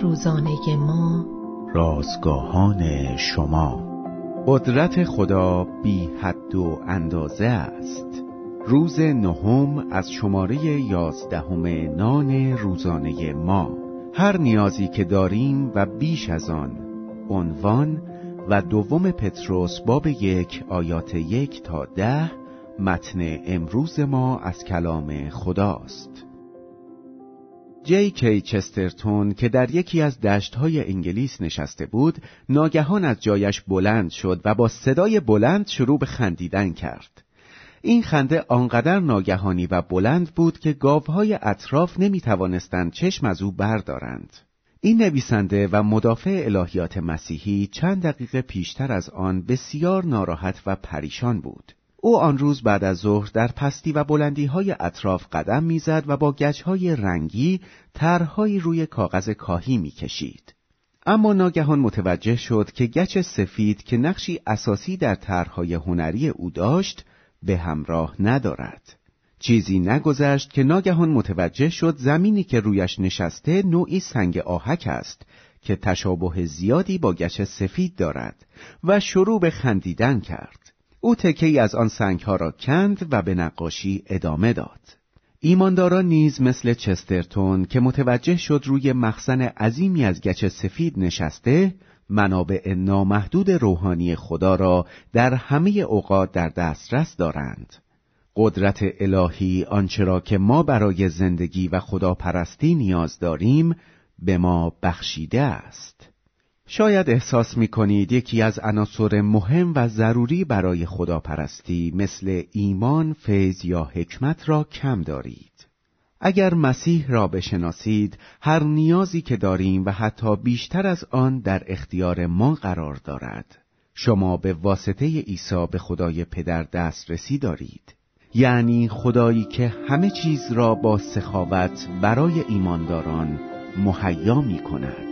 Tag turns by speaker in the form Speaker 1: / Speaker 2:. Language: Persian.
Speaker 1: روزانه ما.
Speaker 2: رازگاهان شما. قدرت خدا بی حد و اندازه است. روز نهم از شماره یازدهم نان روزانه ما. هر نیازی که داریم و بیش از آن. عنوان و دوم پتروس باب یک آیات یک تا ده متن امروز ما از کلام خداست. جی کی چسترتون که در یکی از دشتهای انگلیس نشسته بود ناگهان از جایش بلند شد و با صدای بلند شروع به خندیدن کرد. این خنده آنقدر ناگهانی و بلند بود که گاوهای اطراف نمی توانستند چشم از او بردارند. این نویسنده و مدافع الهیات مسیحی چند دقیقه پیشتر از آن بسیار ناراحت و پریشان بود. او آن روز بعد از ظهر در پستی و بلندی های اطراف قدم می‌زد و با گچهای رنگی طرحهایی روی کاغذ کاهی می‌کشید. اما ناگهان متوجه شد که گچ سفید که نقشی اساسی در طرحهای هنری او داشت به همراه ندارد. چیزی نگذشت که ناگهان متوجه شد زمینی که رویش نشسته نوعی سنگ آهک است که تشابه زیادی با گچ سفید دارد و شروع به خندیدن کرد. او تکه از آن سنگ ها را کند و به نقاشی ادامه داد. ایمانداران نیز مثل چسترتون که متوجه شد روی مخزن عظیمی از گچ سفید نشسته منابع نامحدود روحانی خدا را در همه اوقات در دسترس دارند. قدرت الهی آنچه را که ما برای زندگی و خداپرستی نیاز داریم به ما بخشیده است. شاید احساس می کنید یکی از عناصر مهم و ضروری برای خداپرستی مثل ایمان، فیض یا حکمت را کم دارید. اگر مسیح را بشناسید، هر نیازی که داریم و حتی بیشتر از آن در اختیار ما قرار دارد. شما به واسطه عیسی به خدای پدر دسترسی دارید. یعنی خدایی که همه چیز را با سخاوت برای ایمانداران مهیا می کند.